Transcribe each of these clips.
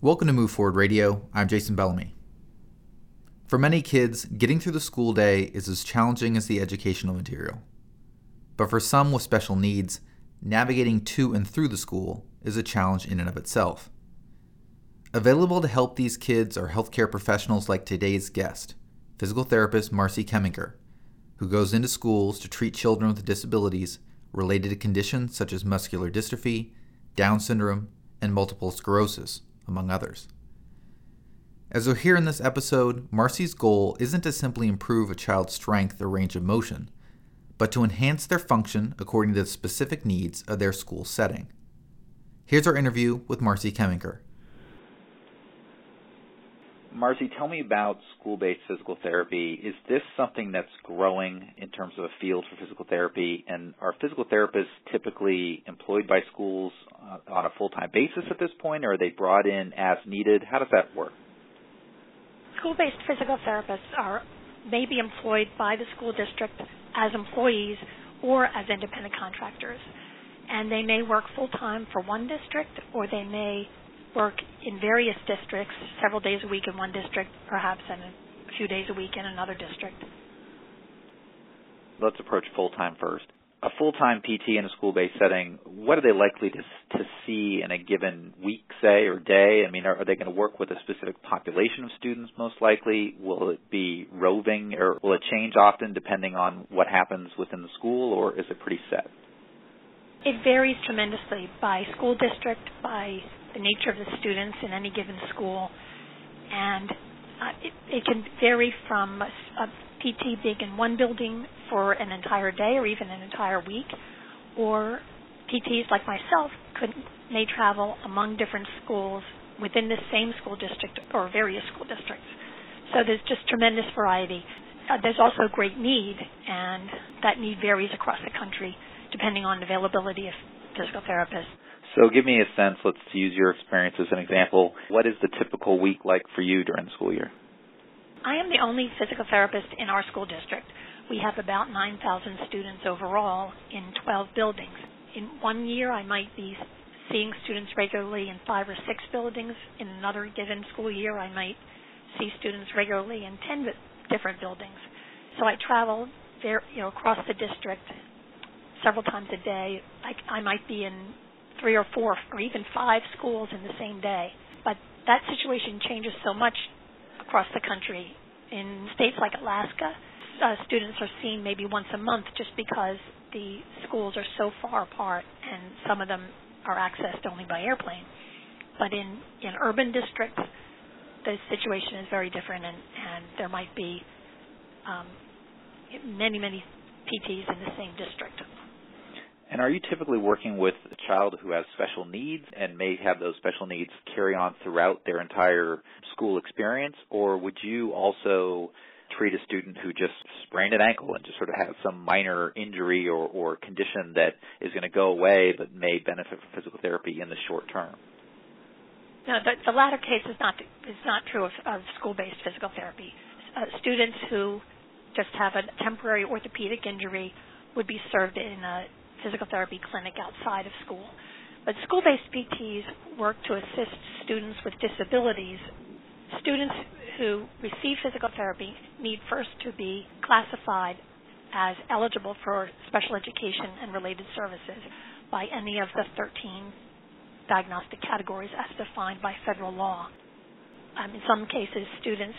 Welcome to Move Forward Radio. I'm Jason Bellamy. For many kids, getting through the school day is as challenging as the educational material. But for some with special needs, navigating to and through the school is a challenge in and of itself. Available to help these kids are healthcare professionals like today's guest, physical therapist Marcy Kaminker, who goes into schools to treat children with disabilities related to conditions such as muscular dystrophy, Down syndrome, and multiple sclerosis among others. As you'll hear in this episode, Marcy's goal isn't to simply improve a child's strength or range of motion, but to enhance their function according to the specific needs of their school setting. Here's our interview with Marcy Kaminker. Marcy, tell me about school-based physical therapy. Is this something that's growing in terms of a field for physical therapy? And are physical therapists typically employed by schools uh, on a full-time basis at this point, or are they brought in as needed? How does that work? School-based physical therapists are may be employed by the school district as employees or as independent contractors. And they may work full-time for one district, or they may work in various districts, several days a week in one district, perhaps, and a few days a week in another district. Let's approach full time first. A full time PT in a school based setting, what are they likely to, to see in a given week, say, or day? I mean, are, are they going to work with a specific population of students most likely? Will it be roving, or will it change often depending on what happens within the school, or is it pretty set? It varies tremendously by school district, by the nature of the students in any given school, and uh, it, it, can vary from a, a PT being in one building for an entire day or even an entire week, or PTs like myself could may travel among different schools within the same school district or various school districts. So there's just tremendous variety. Uh, there's also great need, and that need varies across the country depending on availability of physical therapists. So give me a sense, let's use your experience as an example. What is the typical week like for you during the school year? I am the only physical therapist in our school district. We have about 9,000 students overall in 12 buildings. In one year, I might be seeing students regularly in five or six buildings. In another given school year, I might see students regularly in 10 different buildings. So I travel there, you know, across the district several times a day. I, I might be in three or four or even five schools in the same day. But that situation changes so much across the country. In states like Alaska, uh, students are seen maybe once a month just because the schools are so far apart and some of them are accessed only by airplane. But in, in urban districts, the situation is very different and, and there might be um, many, many PTs in the same district. And are you typically working with a child who has special needs and may have those special needs carry on throughout their entire school experience? Or would you also treat a student who just sprained an ankle and just sort of has some minor injury or, or condition that is going to go away but may benefit from physical therapy in the short term? No, the, the latter case is not is not true of, of school-based physical therapy. Uh, students who just have a temporary orthopedic injury would be served in a physical therapy clinic outside of school. But school-based PTs work to assist students with disabilities. Students who receive physical therapy need first to be classified as eligible for special education and related services by any of the 13 diagnostic categories as defined by federal law. Um, in some cases, students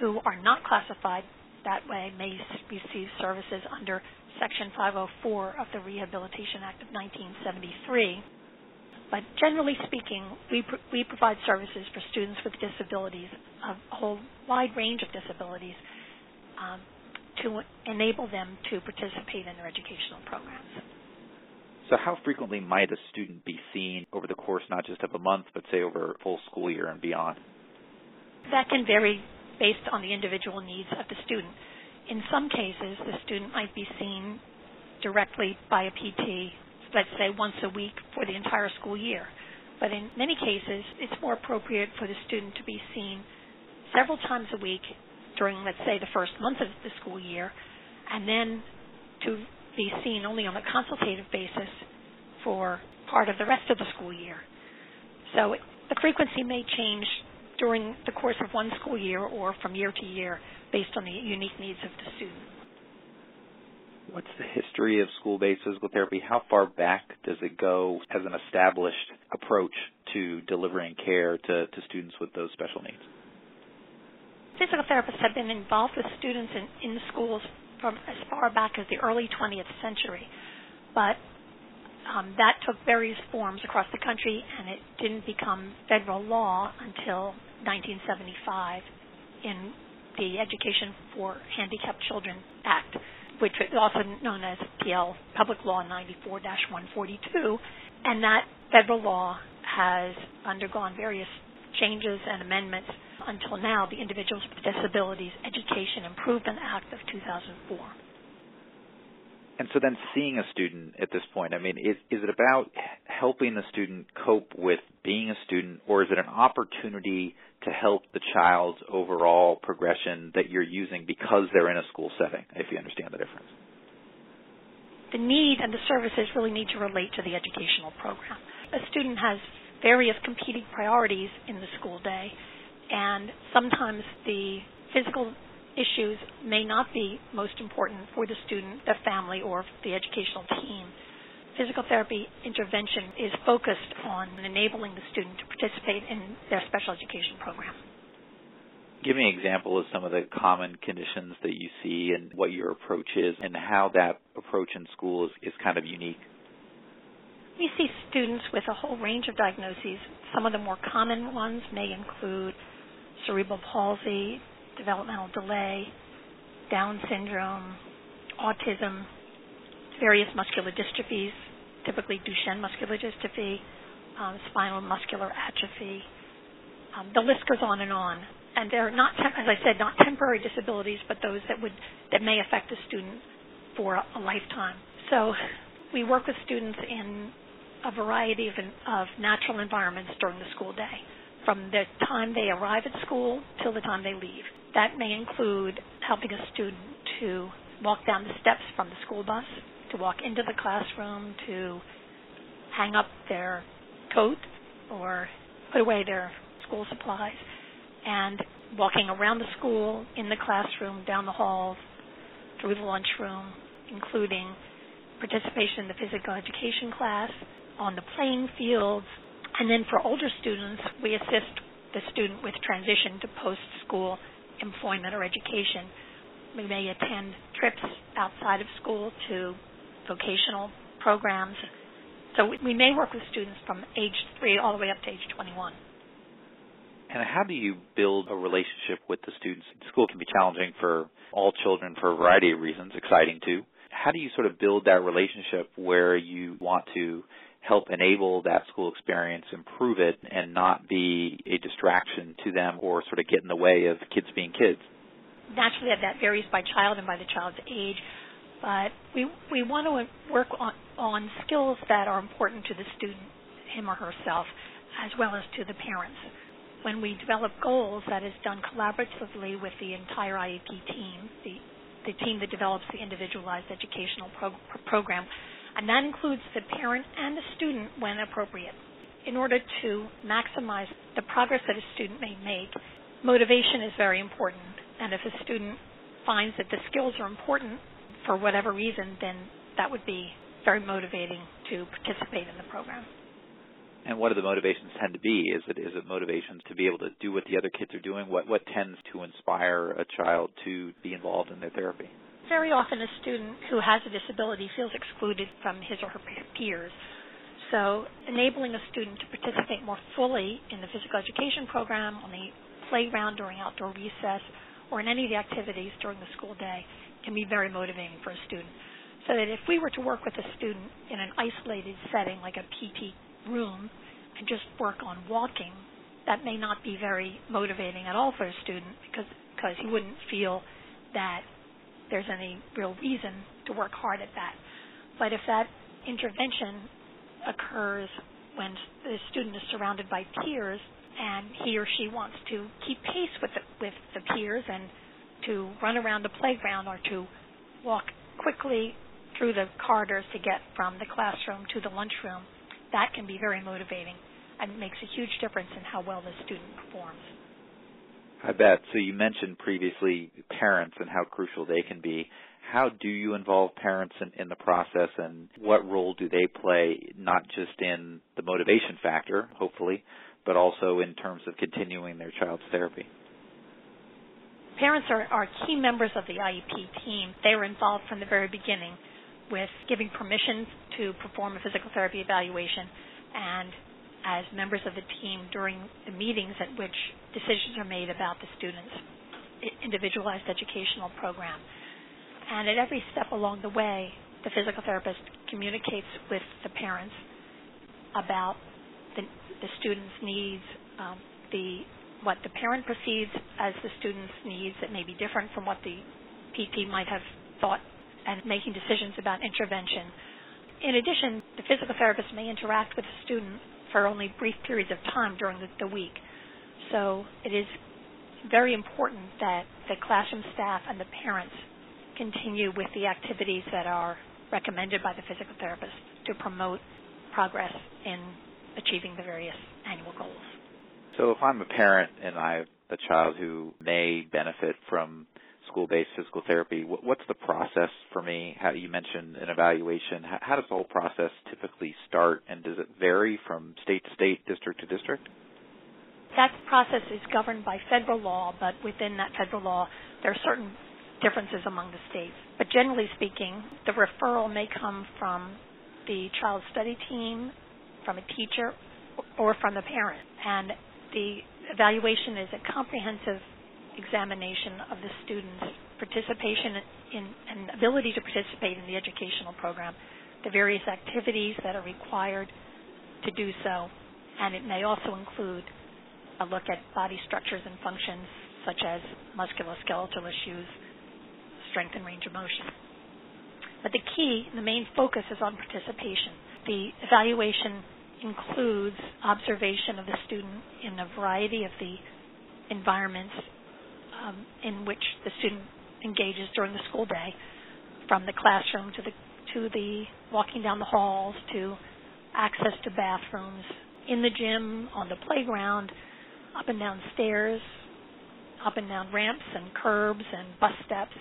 who are not classified that way may receive services under Section 504 of the Rehabilitation Act of 1973. But generally speaking, we, pr- we provide services for students with disabilities, a whole wide range of disabilities, um, to enable them to participate in their educational programs. So, how frequently might a student be seen over the course not just of a month, but say over a full school year and beyond? That can vary based on the individual needs of the student. In some cases, the student might be seen directly by a PT, let's say once a week for the entire school year. But in many cases, it's more appropriate for the student to be seen several times a week during, let's say, the first month of the school year, and then to be seen only on a consultative basis for part of the rest of the school year. So the frequency may change during the course of one school year or from year to year based on the unique needs of the student. What's the history of school based physical therapy? How far back does it go as an established approach to delivering care to, to students with those special needs? Physical therapists have been involved with students in, in schools from as far back as the early 20th century, but um, that took various forms across the country, and it didn't become federal law until 1975 in the Education for Handicapped Children Act, which is also known as PL Public Law 94-142, and that federal law has undergone various changes and amendments until now, the Individuals with Disabilities Education Improvement Act of 2004. And so then seeing a student at this point, I mean, is, is it about helping the student cope with being a student or is it an opportunity to help the child's overall progression that you're using because they're in a school setting, if you understand the difference? The need and the services really need to relate to the educational program. A student has various competing priorities in the school day, and sometimes the physical issues may not be most important for the student, the family, or the educational team. Physical therapy intervention is focused on enabling the student to participate in their special education program. Give me an example of some of the common conditions that you see and what your approach is and how that approach in school is, is kind of unique. We see students with a whole range of diagnoses. Some of the more common ones may include cerebral palsy, developmental delay, Down syndrome, autism, various muscular dystrophies, typically Duchenne muscular dystrophy, um, spinal muscular atrophy. Um, the list goes on and on. And they're not, as I said, not temporary disabilities, but those that would that may affect a student for a, a lifetime. So we work with students in a variety of, of natural environments during the school day, from the time they arrive at school till the time they leave. That may include helping a student to walk down the steps from the school bus, to walk into the classroom, to hang up their coat or put away their school supplies, and walking around the school, in the classroom, down the halls, through the lunchroom, including participation in the physical education class, on the playing fields, and then for older students, we assist the student with transition to post-school employment or education. We may attend trips outside of school to vocational programs. So we may work with students from age 3 all the way up to age 21. And how do you build a relationship with the students? School can be challenging for all children for a variety of reasons, exciting too. How do you sort of build that relationship where you want to help enable that school experience, improve it, and not be a distraction to them or sort of get in the way of kids being kids. Naturally, that varies by child and by the child's age, but we we want to work on on skills that are important to the student, him or herself, as well as to the parents. When we develop goals, that is done collaboratively with the entire IEP team, the the team that develops the individualized educational pro- program and that includes the parent and the student when appropriate. In order to maximize the progress that a student may make, motivation is very important. And if a student finds that the skills are important for whatever reason, then that would be very motivating to participate in the program. And what do the motivations tend to be? Is it is it motivations to be able to do what the other kids are doing? What what tends to inspire a child to be involved in their therapy? Very often a student who has a disability feels excluded from his or her peers. So enabling a student to participate more fully in the physical education program, on the playground during outdoor recess, or in any of the activities during the school day can be very motivating for a student. So that if we were to work with a student in an isolated setting like a PT room and just work on walking, that may not be very motivating at all for a student because because he wouldn't feel that there's any real reason to work hard at that. But if that intervention occurs when the student is surrounded by peers and he or she wants to keep pace with the, with the peers and to run around the playground or to walk quickly through the corridors to get from the classroom to the lunchroom, that can be very motivating and makes a huge difference in how well the student performs. I bet. So you mentioned previously parents and how crucial they can be. How do you involve parents in, in the process and what role do they play, not just in the motivation factor, hopefully, but also in terms of continuing their child's therapy? Parents are, are key members of the IEP team. They were involved from the very beginning with giving permission to perform a physical therapy evaluation and as members of the team during the meetings at which decisions are made about the student's individualized educational program. And at every step along the way, the physical therapist communicates with the parents about the, the student's needs, um, the what the parent perceives as the student's needs that may be different from what the PT might have thought, and making decisions about intervention. In addition, the physical therapist may interact with the student for only brief periods of time during the, the week. So it is very important that the classroom staff and the parents continue with the activities that are recommended by the physical therapist to promote progress in achieving the various annual goals. So if I'm a parent and I have a child who may benefit from school-based physical therapy, what's the process for me? How you mentioned an evaluation. How does the whole process typically start, and does it vary from state to state, district to district? That process is governed by federal law, but within that federal law, there are certain differences among the states. But generally speaking, the referral may come from the child study team, from a teacher, or from the parent. And the evaluation is a comprehensive examination of the student's participation in and ability to participate in the educational program, the various activities that are required to do so, and it may also include a look at body structures and functions such as musculoskeletal issues, strength and range of motion. But the key, the main focus is on participation. The evaluation includes observation of the student in a variety of the environments um, in which the student engages during the school day, from the classroom to the to the walking down the halls to access to bathrooms, in the gym, on the playground, up and down stairs, up and down ramps and curbs and bus steps,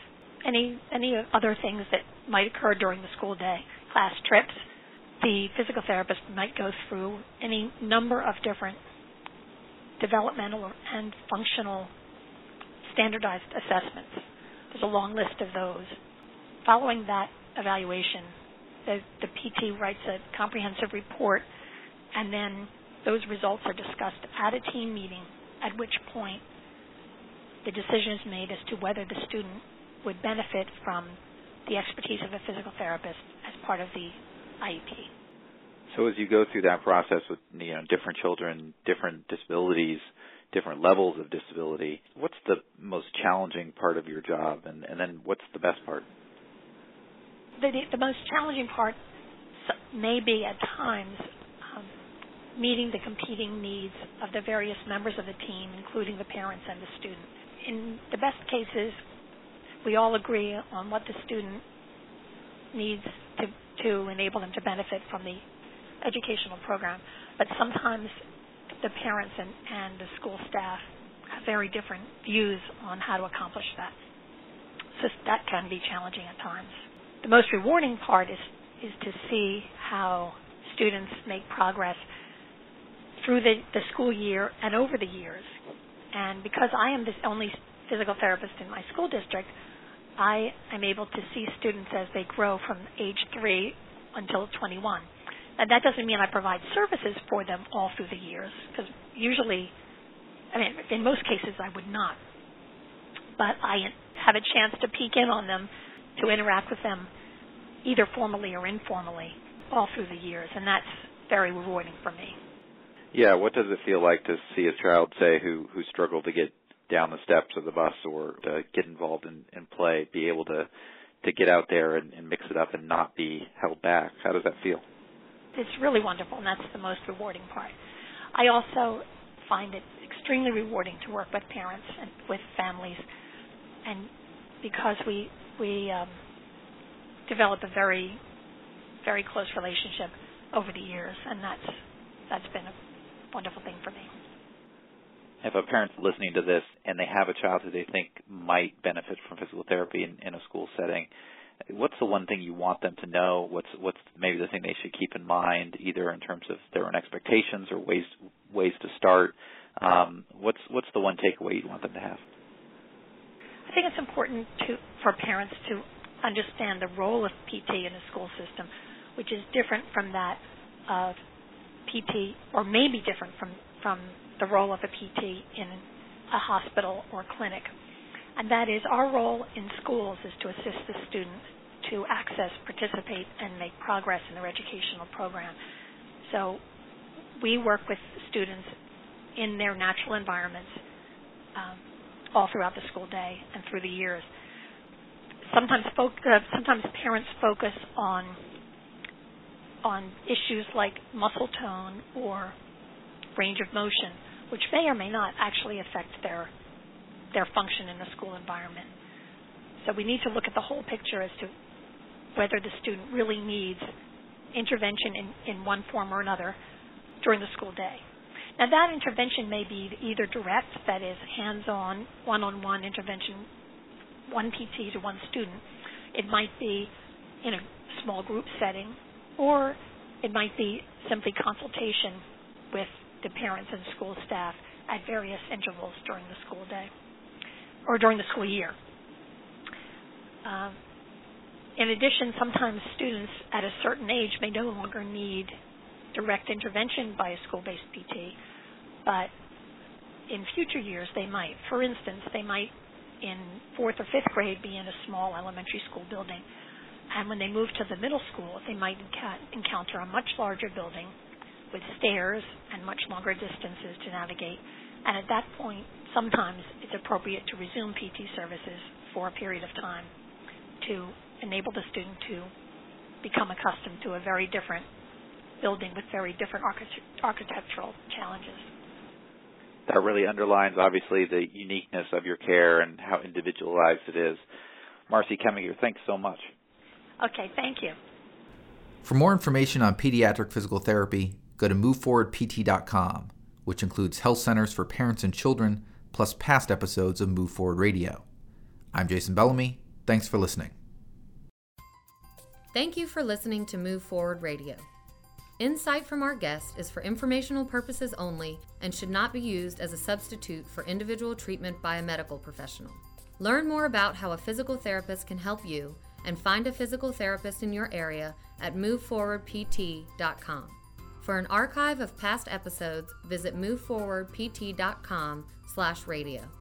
any any other things that might occur during the school day, class trips. The physical therapist might go through any number of different developmental and functional standardized assessments. There's a long list of those. Following that evaluation, the, the PT writes a comprehensive report, and then those results are discussed at a team meeting, at which point the decision is made as to whether the student would benefit from the expertise of a physical therapist as part of the IEP. So as you go through that process with you know different children, different disabilities, different levels of disability. What's the most challenging part of your job, and, and then what's the best part? The, the most challenging part may be at times um, meeting the competing needs of the various members of the team, including the parents and the student. In the best cases, we all agree on what the student needs to, to enable them to benefit from the educational program. But sometimes the parents and, and the school staff have very different views on how to accomplish that. So that can be challenging at times. The most rewarding part is is to see how students make progress through the, the school year and over the years. And because I am the only physical therapist in my school district, I am able to see students as they grow from age three until 21. And that doesn't mean I provide services for them all through the years, because usually, I mean, in most cases, I would not. But I have a chance to peek in on them, to interact with them, either formally or informally, all through the years, and that's very rewarding for me. Yeah, what does it feel like to see a child, say, who who struggled to get down the steps of the bus or to get involved in, in play, be able to to get out there and, and mix it up and not be held back? How does that feel? It's really wonderful, and that's the most rewarding part. I also find it extremely rewarding to work with parents and with families, and because we we um, develop a very very close relationship over the years, and that's that's been a wonderful thing for me. If a parent's listening to this and they have a child who they think might benefit from physical therapy in, in a school setting, what's the one thing you want them to know? What's what's maybe the thing they should keep in mind, either in terms of their own expectations or ways ways to start? Um, what's what's the one takeaway you want them to have? I think it's important to for parents to understand the role of PT in the school system, which is different from that of PT, or maybe different from, from the role of a PT in a hospital or clinic. And that is our role in schools is to assist the student to access, participate, and make progress in their educational program. So we work with students in their natural environments um, all throughout the school day and through the years. Sometimes, uh, sometimes parents focus on on issues like muscle tone or range of motion, which may or may not actually affect their their function in the school environment. So we need to look at the whole picture as to whether the student really needs intervention in, in one form or another during the school day. Now that intervention may be either direct, that is hands-on, one-on-one intervention, one PT to one student. It might be in a small group setting or it might be simply consultation with the parents and school staff at various intervals during the school day or during the school year. Um, in addition, sometimes students at a certain age may no longer need direct intervention by a school-based PT, but in future years they might. For instance, they might in fourth or fifth grade be in a small elementary school building and when they move to the middle school, they might encounter a much larger building with stairs and much longer distances to navigate. And at that point, sometimes it's appropriate to resume PT services for a period of time to enable the student to become accustomed to a very different building with very different architectural challenges. That really underlines, obviously, the uniqueness of your care and how individualized it is. Marcy Kaminker, thanks so much. Okay, thank you. For more information on pediatric physical therapy, go to moveforwardpt.com, which includes health centers for parents and children, plus past episodes of Move Forward Radio. I'm Jason Bellamy. Thanks for listening. Thank you for listening to Move Forward Radio. Insight from our guest is for informational purposes only and should not be used as a substitute for individual treatment by a medical professional. Learn more about how a physical therapist can help you and find a physical therapist in your area at moveforwardpt.com. For an archive of past episodes, visit moveforwardpt.com/radio.